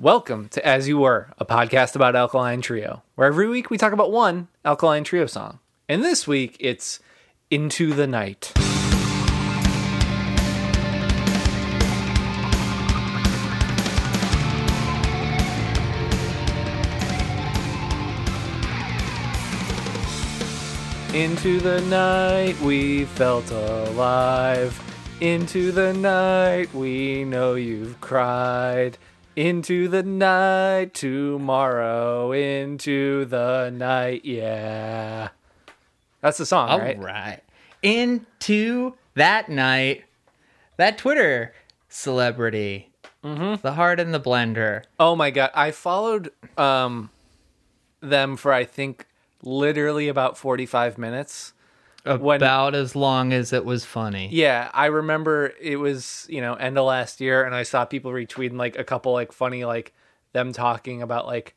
Welcome to As You Were, a podcast about Alkaline Trio, where every week we talk about one Alkaline Trio song. And this week it's Into the Night. Into the night we felt alive. Into the night we know you've cried. Into the night tomorrow. Into the night, yeah. That's the song, All right? right. Into that night, that Twitter celebrity, Mm-hmm. the heart in the blender. Oh my god, I followed um them for I think literally about 45 minutes. When- About as long as it was funny. Yeah, I remember it was, you know, end of last year and I saw people retweeting like a couple like funny like them talking about like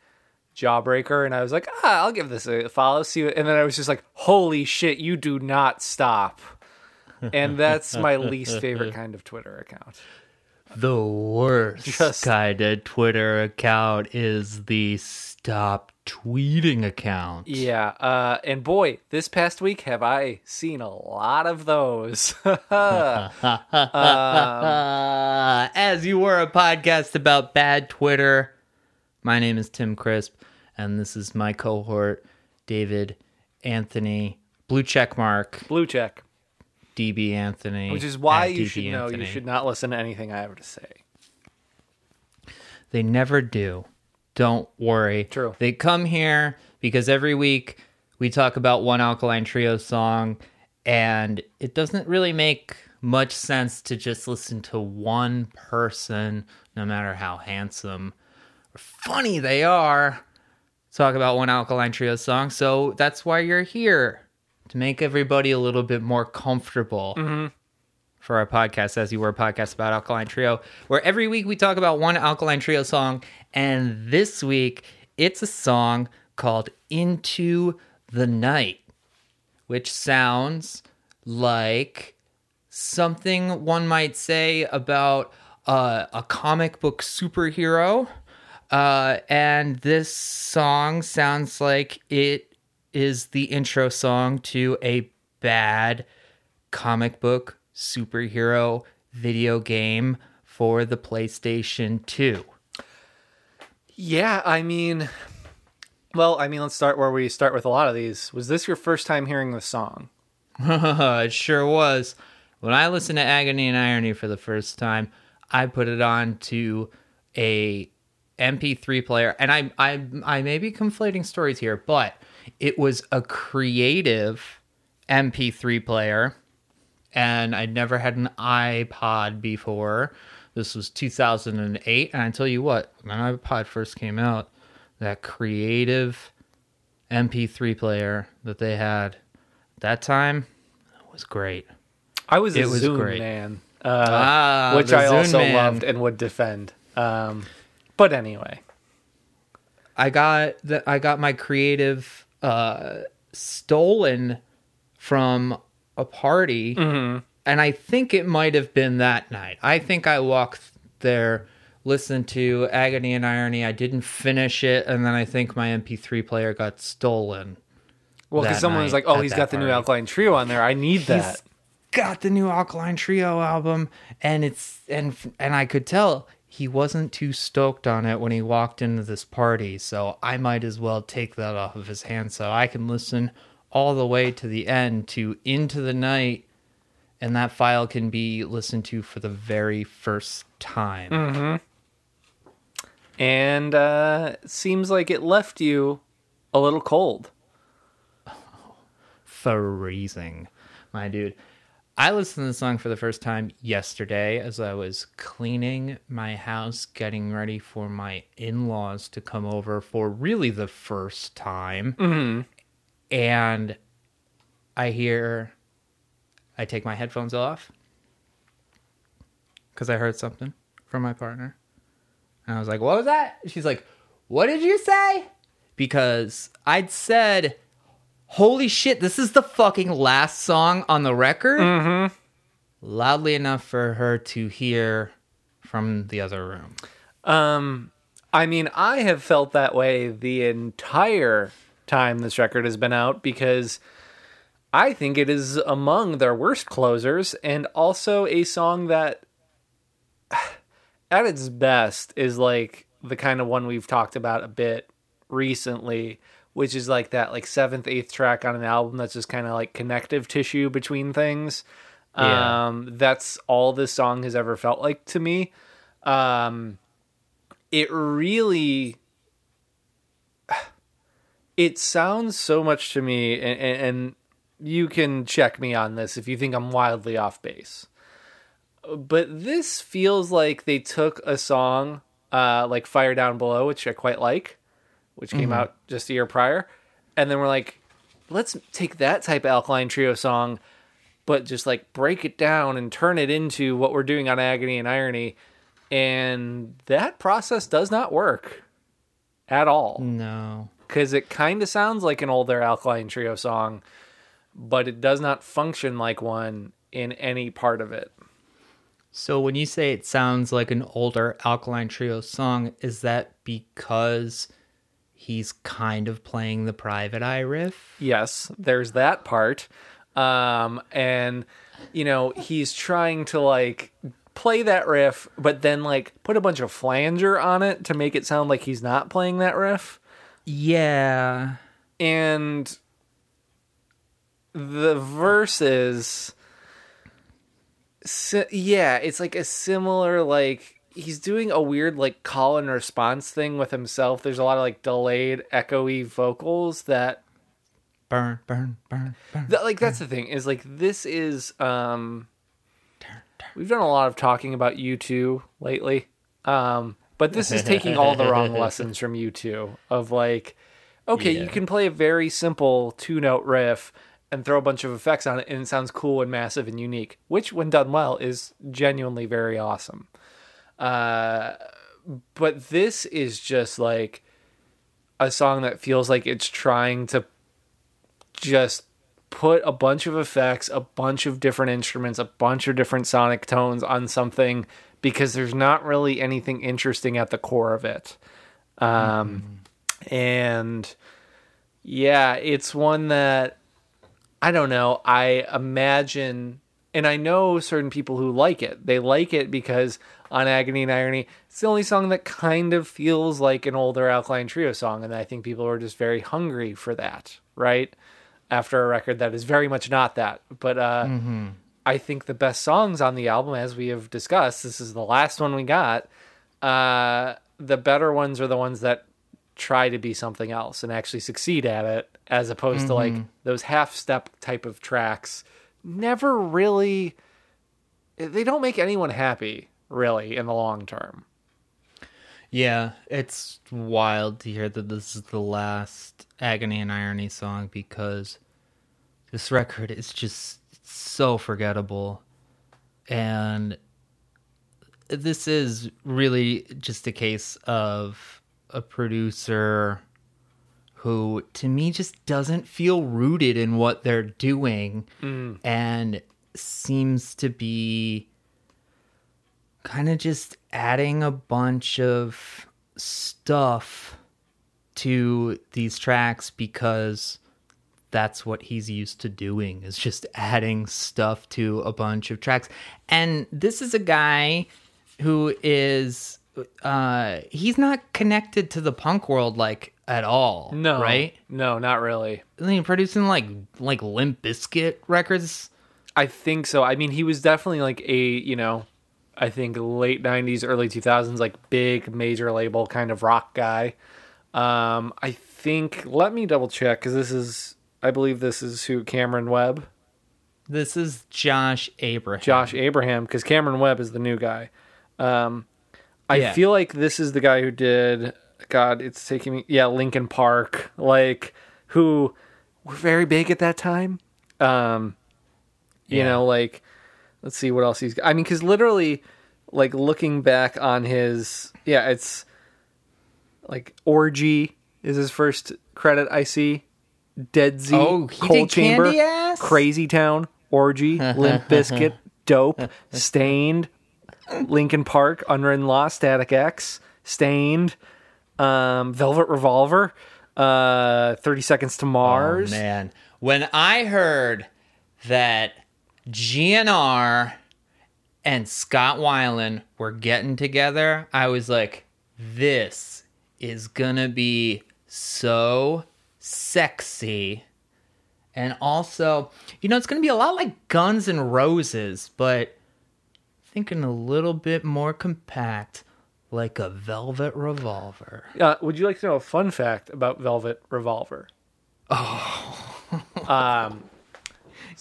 Jawbreaker and I was like, "Ah, I'll give this a follow see what, and then I was just like, "Holy shit, you do not stop." And that's my least favorite kind of Twitter account. The worst Just- kind of Twitter account is the stop tweeting account. Yeah, uh and boy, this past week have I seen a lot of those. Uh, as you were a podcast about bad Twitter, my name is Tim Crisp, and this is my cohort, David Anthony, blue check mark, Blue check, DB Anthony. which is why you DB should know Anthony. you should not listen to anything I have to say. They never do. Don't worry. True. They come here because every week we talk about one Alkaline Trio song, and it doesn't really make much sense to just listen to one person, no matter how handsome or funny they are, talk about one Alkaline Trio song. So that's why you're here to make everybody a little bit more comfortable for our podcast, as you were a podcast about Alkaline Trio, where every week we talk about one Alkaline Trio song. And this week it's a song called Into the Night, which sounds like something one might say about uh, a comic book superhero. Uh, and this song sounds like it is the intro song to a bad comic book superhero video game for the PlayStation 2. Yeah, I mean, well, I mean, let's start where we start with a lot of these. Was this your first time hearing the song? it sure was. When I listened to Agony and Irony for the first time, I put it on to a MP3 player, and I I I may be conflating stories here, but it was a creative MP3 player, and I'd never had an iPod before. This was 2008, and I tell you what, when iPod first came out, that creative MP3 player that they had that time was great. I was a It was Zune great. man, uh, Ah, which I also man. loved and would defend. Um, but anyway, I got the, I got my creative uh, stolen from a party, Mm-hmm. and I think it might have been that night. I think I walked there, listened to Agony and Irony. I didn't finish it, and then I think my MP3 player got stolen. well, because someone was like, "Oh, he's that got the new. Alkaline Trio on there. I need that." He's got the new Alkaline Trio album, and it's and and I could tell he wasn't too stoked on it when he walked into this party. So I might as well take that off of his hands so I can listen all the way to the end to Into the Night, and that file can be listened to for the very first time. and uh, seems like it left you a little cold. freezing, my dude. I listened to the song for the first time yesterday as I was cleaning my house, getting ready for my in laws to come over for really the first time. Mm-hmm. And I hear, I take my headphones off because I heard something from my partner. And I was like, what was that? She's like, what did you say? Because I'd said, holy shit, this is the fucking last song on the record. Loudly enough for her to hear from the other room. Um, I mean, I have felt that way the entire time this record has been out because I think it is among their worst closers and also a song that at its best is like the kind of one we've talked about a bit recently, which is like that like seventh, eighth track on an album that's just kind of like connective tissue between things. Yeah. Um, that's all this song has ever felt like to me. Um, it really it sounds so much to me and, and, and you can check me on this if you think i'm wildly off base but this feels like they took a song uh, like fire down below which i quite like which came mm-hmm. out just a year prior. And then we're like let's take that type of alkaline trio song but just like break it down and turn it into what we're doing on agony and irony. And that process does not work at all. No. because it kind of sounds like an older alkaline trio song but it does not function like one in any part of it. So when you say it sounds like an older Alkaline Trio song, is that because he's kind of playing the Private Eye riff? yes there's that part um and you know he's trying to like play that riff but then like put a bunch of flanger on it to make it sound like he's not playing that riff Yeah. and the verses si- yeah it's like a similar like he's doing a weird like call and response thing with himself there's a lot of like delayed echoey vocals that Burn, burn, burn, burn. Th- like that's the thing is like this is um we've done a lot of talking about U2 lately. Um but this is taking all the wrong lessons from U2 of like okay, you can play a very simple two-note riff and throw a bunch of effects on it and it sounds cool and massive and unique, which when done well is genuinely very awesome. Uh but this is just like a song that feels like it's trying to just put a bunch of effects, a bunch of different instruments, a bunch of different sonic tones on something because there's not really anything interesting at the core of it. Um, And yeah, it's one that I don't know. I imagine, and I know certain people who like it. They like it because on Agony and Irony, it's the only song that kind of feels like an older Alkaline Trio song, and I think people are just very hungry for that, right? After a record that is very much not that. But uh, I think the best songs on the album, as we have discussed, this is the last one we got. Uh, the better ones are the ones that try to be something else and actually succeed at it, as opposed to like those half step type of tracks. Never really, they don't make anyone happy, really, in the long term. Yeah, it's wild to hear that this is the last Agony and Irony song because this record is just so forgettable. And this is really just a case of a producer who, to me, just doesn't feel rooted in what they're doing mm. and seems to be kind of just adding a bunch of stuff to these tracks because that's what he's used to doing is just adding stuff to a bunch of tracks and this is a guy who is uh he's not connected to the punk world like at all No, right No, not really. I mean, producing like like Limp Bizkit records I think so. I mean, he was definitely like a, you know, I think late 90s, early 2000s, like big major label kind of rock guy. Um, I think, let me double check because this is, I believe this is who Cameron Webb, this is Josh Abraham Josh Abraham, because Cameron Webb is the new guy. Um, I Yeah. feel like this is the guy who did, God, it's taking me, yeah, Linkin Park, like, who were very big at that time. Um, you Yeah. know like let's see what else he's i mean because literally like looking back on his yeah it's like orgy is his first credit i see dead z Oh, coal chamber Candy Ass? crazy town orgy limp bizkit dope staind linkin park unwritten law static x staind um, Velvet Revolver, uh, Thirty Seconds to Mars. Oh, man. When I heard that GNR and Scott Weiland were getting together, I was like, this is gonna be so sexy. And also, you know, it's gonna be a lot like Guns and Roses, but thinking a little bit more compact, like a velvet revolver. Uh, would you like to know a fun fact about Velvet Revolver? Um,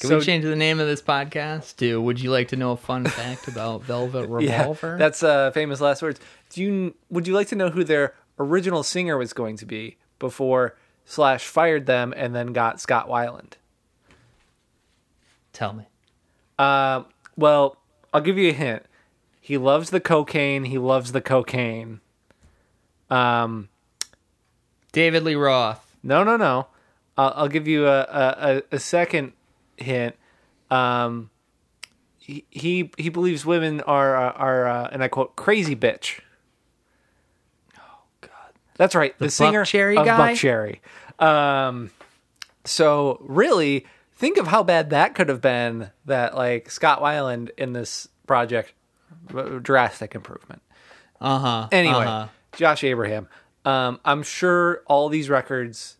Can so- we change the name of this podcast to Would you like to know a fun fact about Velvet Revolver? Yeah, that's uh, famous last words. Do you would you like to know who their original singer was going to be before Slash fired them and then got Scott Weiland? Tell me. Um, well, I'll give you a hint. He loves the cocaine. He loves the cocaine. Um, David Lee Roth. no, no, no. I'll, I'll give you a, a- a second hint. Um, he, he he believes women are uh, are uh, and I quote crazy bitch. Oh, God. That's right. The, singer Buckcherry of guy? Buckcherry. Um, so really think of how bad that could have been. That like Scott Weiland in this project, drastic improvement. Uh huh. Anyway, uh-huh. Josh Abraham. Um, I'm sure all these records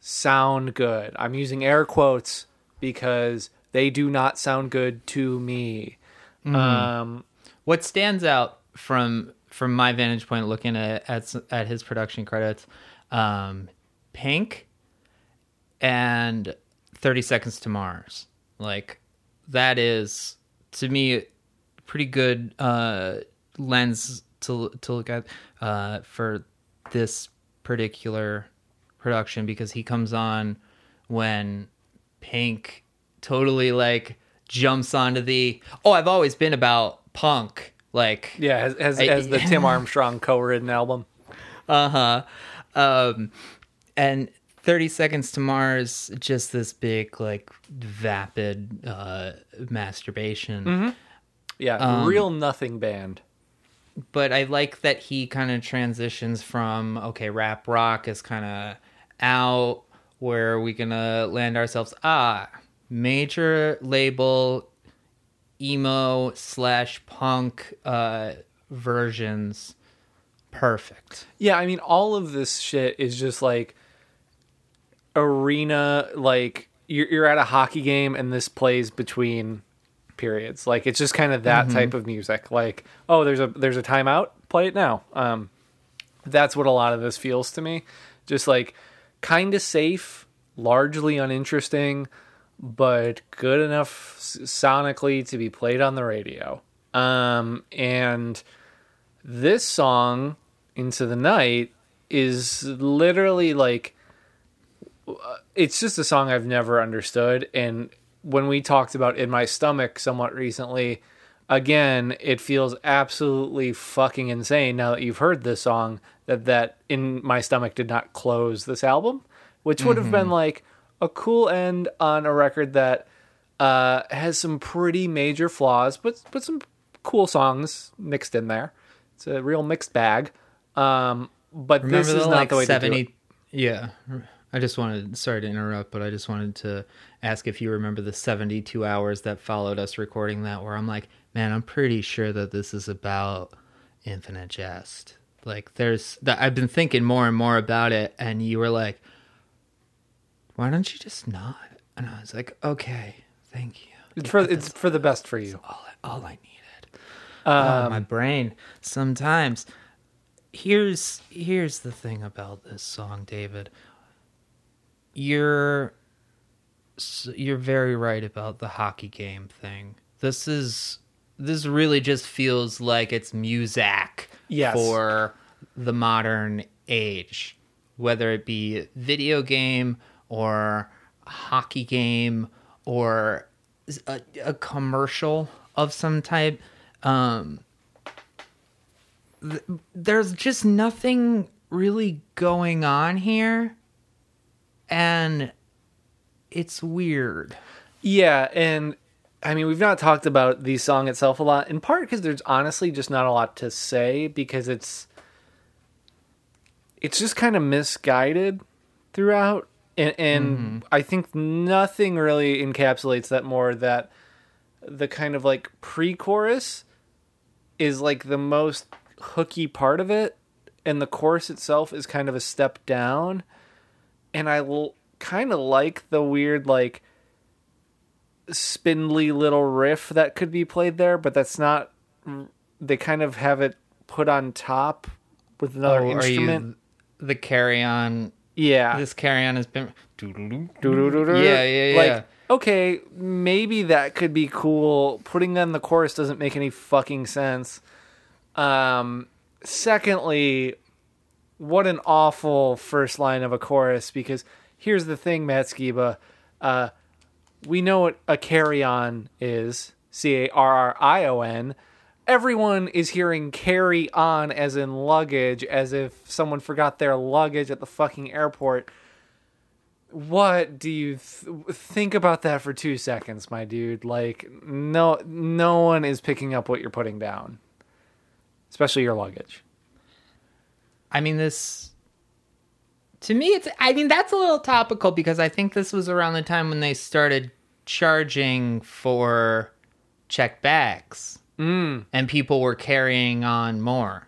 sound good. I'm using air quotes because they do not sound good to me. Mm-hmm. Um, what stands out from from my vantage point, looking at at, at his production credits, um, Pink and Thirty Seconds to Mars. Like that is to me pretty good uh, lens to to look at uh, for this particular production because he comes on when Pink totally like jumps onto the oh I've always been about punk like yeah, as, as, I- as the Tim Armstrong co-written album. uh-huh um and 30 seconds to mars just this big like vapid uh masturbation Yeah, Um, real nothing band. but i like that he kind of transitions from okay rap rock is kind of out where are we gonna land ourselves ah major label emo slash punk uh versions perfect Yeah, I mean, all of this shit is just like arena. Like you're, you're at a hockey game, and this plays between periods. Like it's just kind of that type of music. Like, oh, there's a there's a timeout. Play it now. Um, that's what a lot of this feels to me. Just like kind of safe, largely uninteresting, but good enough sonically to be played on the radio. Um, and this song into the night is literally like it's just a song I've never understood and when we talked about in my stomach somewhat recently again it feels absolutely fucking insane now that you've heard this song that that in my stomach did not close this album which would have been like a cool end on a record that uh, has some pretty major flaws but but some cool songs mixed in there. It's a real mixed bag. Um, but Remember this is the, not like the way to do 70 it. yeah. I just wanted sorry to interrupt but i just wanted to ask if you remember the 72 hours that followed us recording that where i'm like man i'm pretty sure that this is about infinite jest like there's that i've been thinking more and more about it and you were like why don't you just not and i was like okay thank you It's for it's for the best for you. all, all I needed. Oh, um, my brain. Sometimes. Here's here's the thing about this song, David. You're you're very right about the hockey game thing. This is this really just feels like it's music Yes. for the modern age, whether it be video game or hockey game or a, a commercial of some type. Um, th- there's just nothing really going on here, and it's weird. Yeah, and I mean we've not talked about the song itself a lot, in part because there's honestly just not a lot to say because it's it's just kind of misguided throughout. And, and mm-hmm. i think nothing really encapsulates that more that the kind of like pre-chorus is like the most hooky part of it and the chorus itself is kind of a step down. And i l- kind of like the weird like spindly little riff that could be played there but that's not they kind of have it put on top with another Oh, instrument you the carry on? yeah This carry on has been. Yeah, yeah, yeah. Like, okay, maybe that could be cool. Putting that in the chorus doesn't make any fucking sense. Um, secondly, what an awful first line of a chorus because here's the thing, Matt Skiba. Uh, we know what a carry on is C A R R I O N. Everyone is hearing carry on as in luggage, as if someone forgot their luggage at the fucking airport what do you th- think about that for two seconds my dude like no no one is picking up what you're putting down especially your luggage I mean, this. To me, it's. I mean, that's a little topical because I think this was around the time when they started charging for check bags. Mm. And people were carrying on more.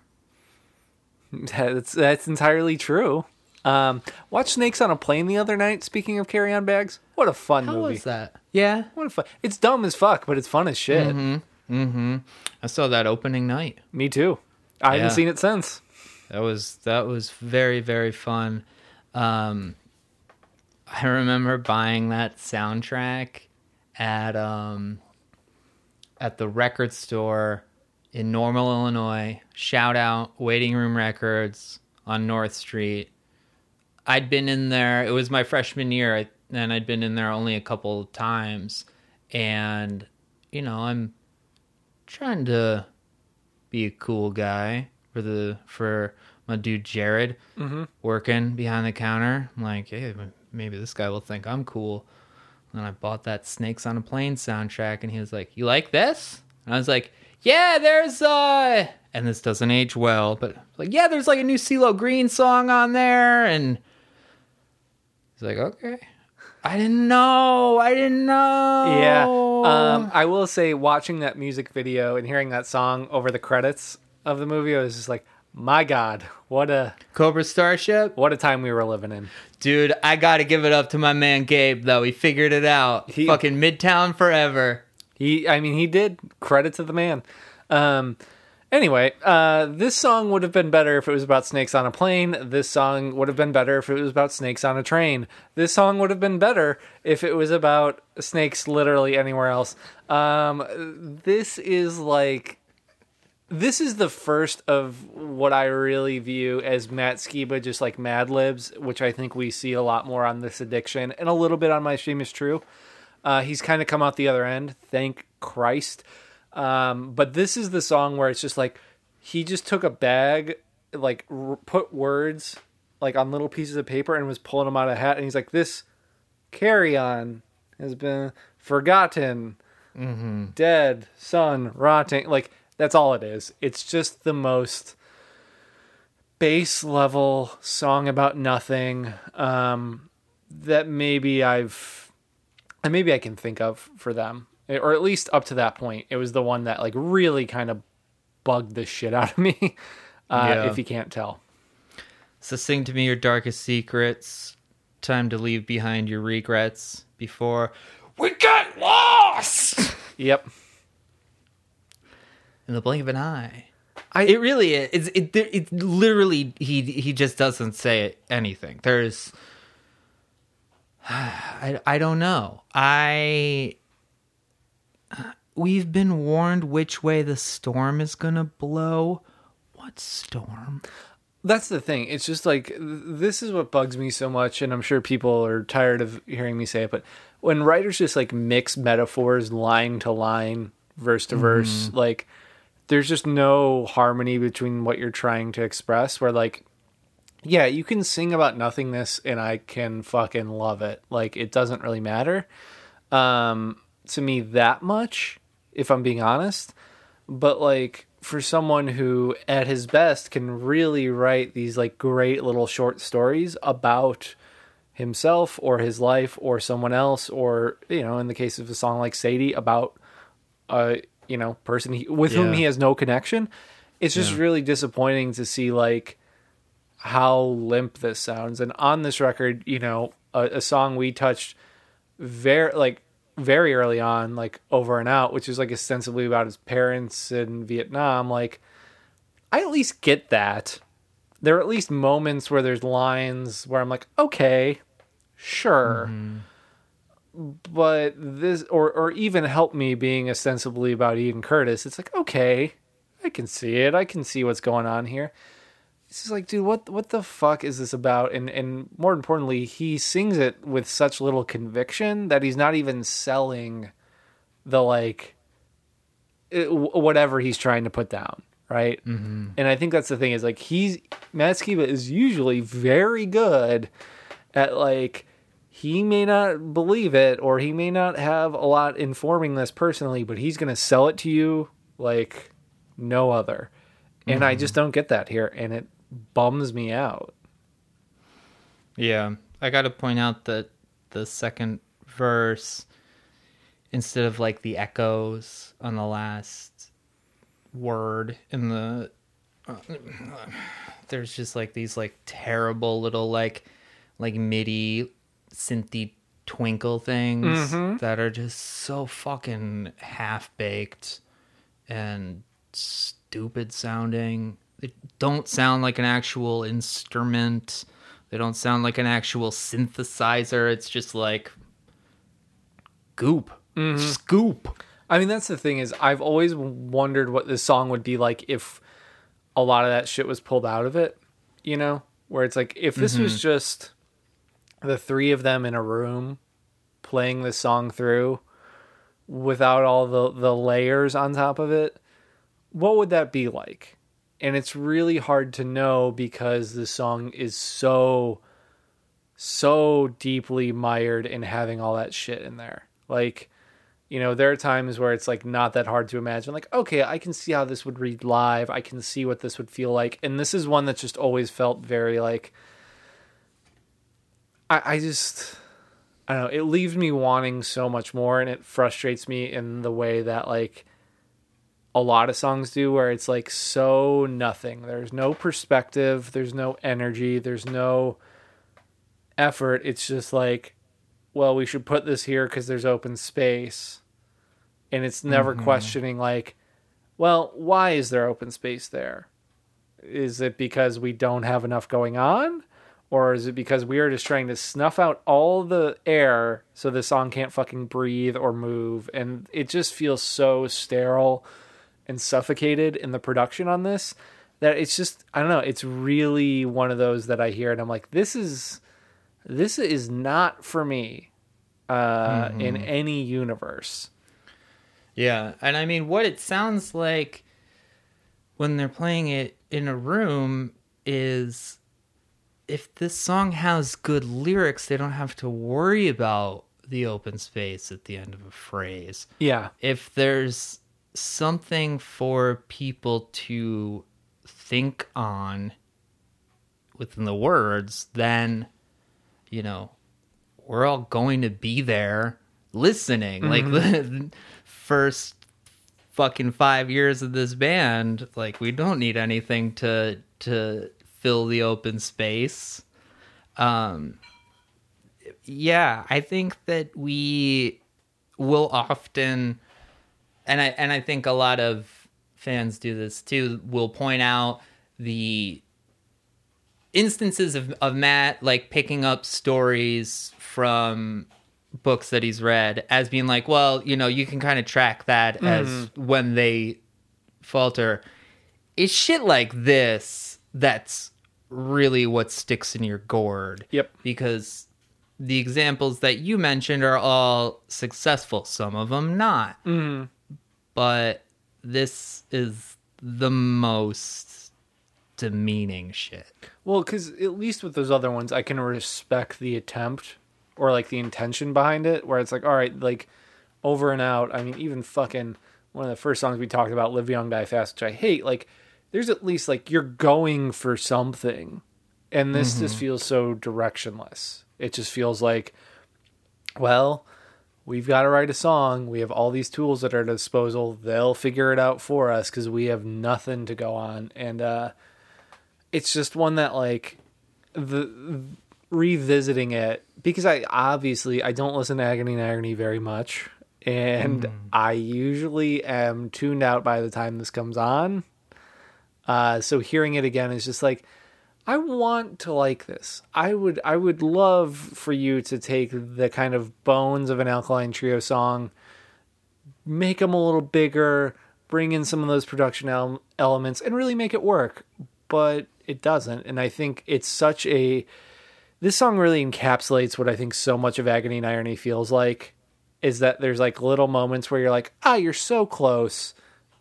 that's that's entirely true um watch snakes on a plane the other night speaking of carry-on bags what a fun How movie was that? Yeah. what a fun it's dumb as fuck but it's fun as shit Mm-hmm. I saw that opening night. me too i Yeah. haven't seen it since That was that was very very fun. Um, I remember buying that soundtrack at um, at the record store in Normal, Illinois. Shout out Waiting Room Records on North Street. I'd been in there. It was my freshman year, and I'd been in there only a couple of times. And you know, I'm trying to be a cool guy for the for my dude Jared working behind the counter. I'm like, hey, maybe this guy will think I'm cool. And I bought that Snakes on a Plane soundtrack, and he was like, "You like this?" And I was like, "Yeah, there's uh," and this doesn't age well, but like, yeah, there's like a new CeeLo Green song on there, and he's like, "Okay." I didn't know. I didn't know. Yeah. Um, I will say, watching that music video and hearing that song over the credits of the movie, I was just like, my God, what a Cobra Starship. what a time we were living in. Dude, I gotta give it up to my man Gabe though. He figured it out. He- Fucking Midtown forever. He, I mean, he did. Credit to the man. Um, anyway, uh, this song would have been better if it was about snakes on a plane. This song would have been better if it was about snakes on a train. This song would have been better if it was about snakes literally anywhere else. Um, this is like. This is the first of what I really view as Matt Skiba just like Mad Libs, which I think we see a lot more on this addiction and a little bit on My Shame is True. Uh, he's kind of come out the other end, thank Christ. Um, but this is the song where it's just like he just took a bag, like r- put words like on little pieces of paper and was pulling them out of a hat, and he's like, "This carry on has been forgotten, dead, sun rotting." Like that's all it is. It's just the most base level song about nothing um, that maybe I've maybe I can think of for them, or at least up to that point, it was the one that like really kind of bugged the shit out of me. Uh, Yeah. If you can't tell, So sing to me your darkest secrets. Time to leave behind your regrets before we get lost yep. In the blink of an eye. I It really is. It's, it, it literally he he just doesn't say anything. There's I I don't know. I uh, we've been warned which way the storm is going to blow. What storm? that's the thing. It's just like this is what bugs me so much, and I'm sure people are tired of hearing me say it. But when writers just like mix metaphors line to line, verse to verse, mm-hmm. like there's just no harmony between what you're trying to express. Where like, yeah, you can sing about nothingness, and I can fucking love it. Like it doesn't really matter um, to me that much, if I'm being honest. But like for someone who at his best can really write these like great little short stories about himself or his life or someone else or you know in the case of a song like Sadie about a you know person he, with whom he has no connection it's just Yeah. really disappointing to see like how limp this sounds. And on this record you know a, a song we touched very like very early on like over and out which is like ostensibly about his parents in vietnam like i at least get that. There are at least moments where there's lines where i'm like okay sure mm-hmm. But this or or even help me being ostensibly about Ian Curtis. It's like okay, I can see it. I can see what's going on here. It's just like, dude, what what the fuck is this about? And and more importantly, he sings it with such little conviction that he's not even selling the like it, whatever he's trying to put down, right? Mm-hmm. And I think that's the thing is like he's Matt Skiba is usually very good at like he may not believe it or he may not have a lot informing this personally, but he's going to sell it to you like no other. And I just don't get that here and it bums me out. Yeah, I got to point out that the second verse, instead of like the echoes on the last word in the, uh, there's just like these like terrible little like like MIDI synthy twinkle things mm-hmm. that are just so fucking half baked and stupid sounding. They don't sound like an actual instrument. They don't sound like an actual synthesizer. It's just like goop. Mm-hmm. Just goop. I mean, that's the thing is I've always wondered what this song would be like if a lot of that shit was pulled out of it, you know, where it's like if this was mm-hmm. just the three of them in a room playing this song through without all the the layers on top of it, what would that be like? And it's really hard to know because the song is so so deeply mired in having all that shit in there. Like you know, there are times where it's like not that hard to imagine. Like, okay, I can see how this would read live. I can see what this would feel like. And this is one that just always felt very like. I, I just, I don't know. It leaves me wanting so much more, and it frustrates me in the way that like a lot of songs do, where it's like so nothing. There's no perspective. There's no energy. There's no effort. It's just like well, we should put this here because there's open space. And it's never mm-hmm. questioning, like, well, why is there open space there? Is it because we don't have enough going on? Or is it because we are just trying to snuff out all the air so the song can't fucking breathe or move? And it just feels so sterile and suffocated in the production on this that it's just, I don't know, it's really one of those that I hear and I'm like, this is this is not for me uh, in any universe. Yeah, and I mean, what it sounds like when they're playing it in a room is if this song has good lyrics, they don't have to worry about the open space at the end of a phrase. Yeah. If there's something for people to think on within the words, then, you know, we're all going to be there listening. Like the mm-hmm. first fucking five years of this band, like we don't need anything to to fill the open space. Um yeah, I think that we will often and I and I think a lot of fans do this too, will point out the instances of, of Matt like picking up stories from books that he's read as being like, well, you know, you can kind of track that as when they falter. It's shit like this that's really what sticks in your gourd. Yep. Because the examples that you mentioned are all successful, some of them not. Mm-hmm. But this is the most demeaning shit. Well, because at least with those other ones, I can respect the attempt or like the intention behind it, where it's like, all right, like over and out. I mean, even fucking one of the first songs we talked about, "Live Young, Die Fast," which I hate. Like, there's at least like you're going for something, and this mm-hmm. just feels so directionless. It just feels like, well, we've got to write a song. We have all these tools at our disposal. They'll figure it out for us because we have nothing to go on. And uh, it's just one that like the revisiting it because I obviously I don't listen to Agony and Irony very much, and mm. I usually am tuned out by the time this comes on. Uh, so hearing it again is just like I want to like this. I would I would love for you to take the kind of bones of an Alkaline Trio song, make them a little bigger, bring in some of those production el- elements, and really make it work. But it doesn't, and I think it's such a. This song really encapsulates what I think so much of Agony and Irony feels like, is that there's like little moments where you're like, ah, you're so close,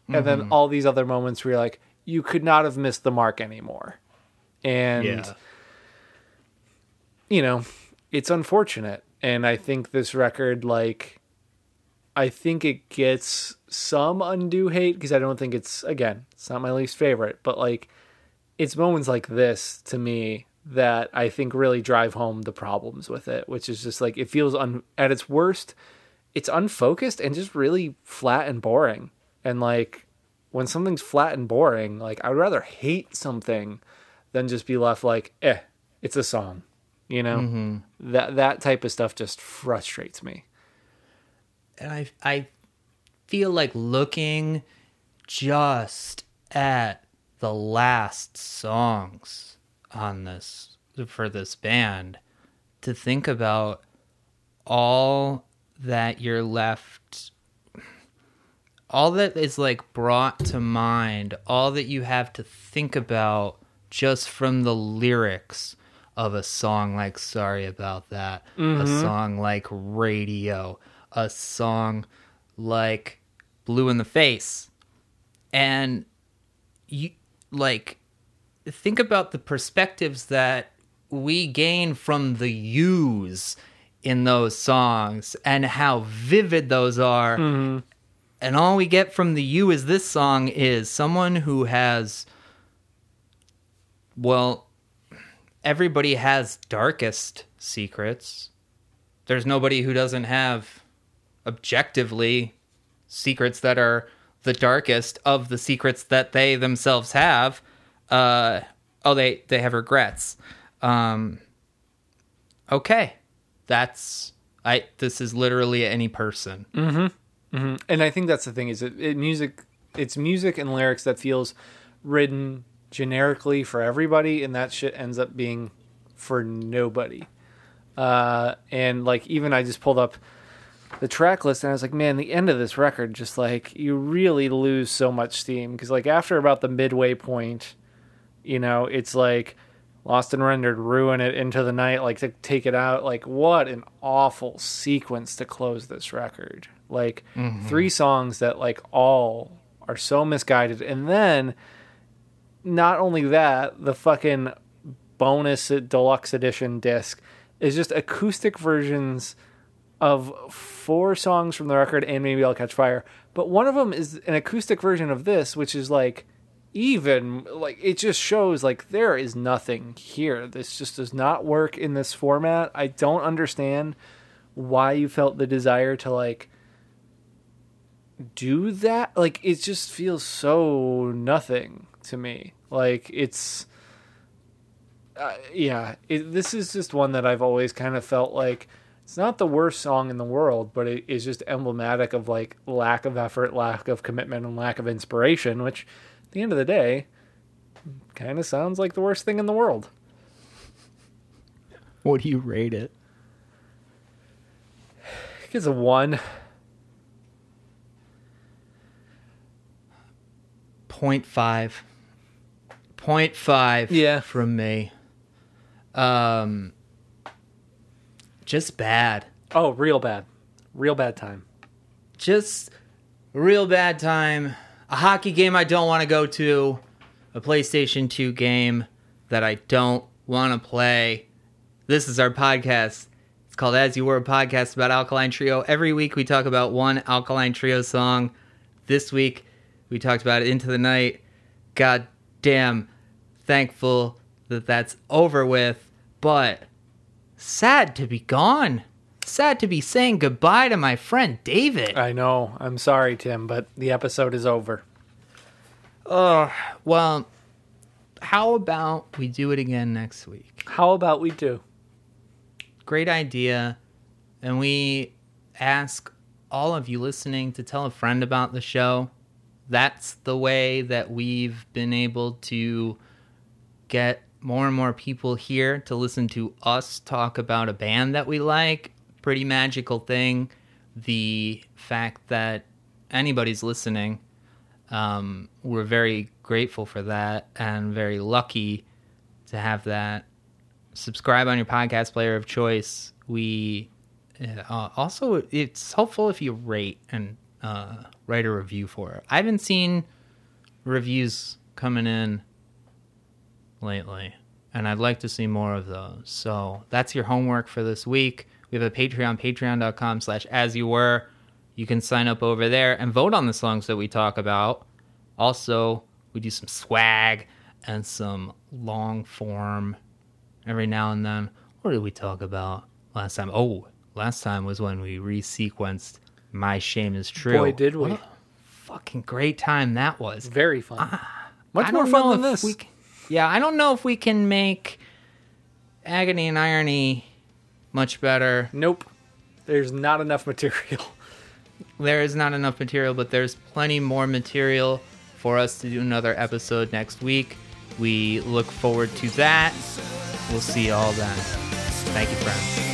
and mm-hmm. then all these other moments where you're like, you could not have missed the mark anymore. And yeah. you know it's unfortunate. And i think this record like i think it gets some undue hate because i don't think it's again it's not my least favorite but like it's moments like this to me that i think really drive home the problems with it which is just like it feels un- at its worst it's unfocused and just really flat and boring. And like when something's flat and boring like i would rather hate something than just be left like, eh, it's a song. You know? Mm-hmm. That that type of stuff just frustrates me. And I I feel like looking just at the last songs on this for this band to think about all that you're left all that is like brought to mind all that you have to think about just from the lyrics of a song like Sorry About That, mm-hmm. a song like Radio, a song like Blue in the Face. And you like think about the perspectives that we gain from the yous in those songs and how vivid those are. Mm-hmm. And all we get from the you is this song is someone who has well, everybody has darkest secrets. There's nobody who doesn't have objectively secrets that are the darkest of the secrets that they themselves have. Uh, oh, they they have regrets. Um, okay, that's I. This is literally any person. Mm-hmm. Mm-hmm. And I think that's the thing is it, it music. It's music and lyrics that feels written generically for everybody, and that shit ends up being for nobody. Uh, and like even I just pulled up the track list and I was like, man, the end of this record just like you really lose so much steam because like after about the midway point, you know, it's like Lost and Rendered, ruin it into the night, like to take it out. Like what an awful sequence to close this record. Like mm-hmm. three songs that like all are so misguided, and then not only that, the fucking bonus deluxe edition disc is just acoustic versions of four songs from the record and maybe I'll catch fire. But one of them is an acoustic version of this, which is like even like it just shows like there is nothing here. This just does not work in this format. I don't understand why you felt the desire to like do that. Like it just feels so nothing to me. Like it's, uh, yeah, it, this is just one that I've always kind of felt like it's not the worst song in the world, but it is just emblematic of like lack of effort, lack of commitment, and lack of inspiration. Which, at the end of the day, kind of sounds like the worst thing in the world. What do you rate it? It's a one. Point five. 0.5 yeah. from me. Um, just bad. Oh, real bad. Real bad time. Just real bad time. A hockey game I don't want to go to. A PlayStation 2 game that I don't want to play. This is our podcast. It's called As You Were, a podcast about Alkaline Trio. Every week we talk about one Alkaline Trio song This week, we talked about it Into the Night. God damn thankful that that's over with, but sad to be gone. Sad to be saying goodbye to my friend David. I know. I'm sorry, Tim, but the episode is over. Oh, well, how about we do it again next week? How about we do? Great idea. And we ask all of you listening to tell a friend about the show. That's the way that we've been able to get more and more people here to listen to us talk about a band that we like. Pretty magical thing. The fact that anybody's listening, um, we're very grateful for that and very lucky to have that. Subscribe on your podcast player of choice. We uh, also, it's helpful if you rate and uh, write a review for it. I haven't seen reviews coming in lately, and I'd like to see more of those. So that's your homework for this week. We have a Patreon, patreon.com slash as you were. You can sign up over there and vote on the songs that we talk about. Also, we do some swag and some long form every now and then. What did we talk about last time? Oh, last time was when we resequenced My Shame is True. Boy, did we. What a fucking great time that was. Very fun. Ah, much more fun than this. we c- yeah, I don't know if we can make Agony and Irony much better. Nope. There's not enough material. There is not enough material, but there's plenty more material for us to do another episode next week. We look forward to that. We'll see you all then. Thank you, friends.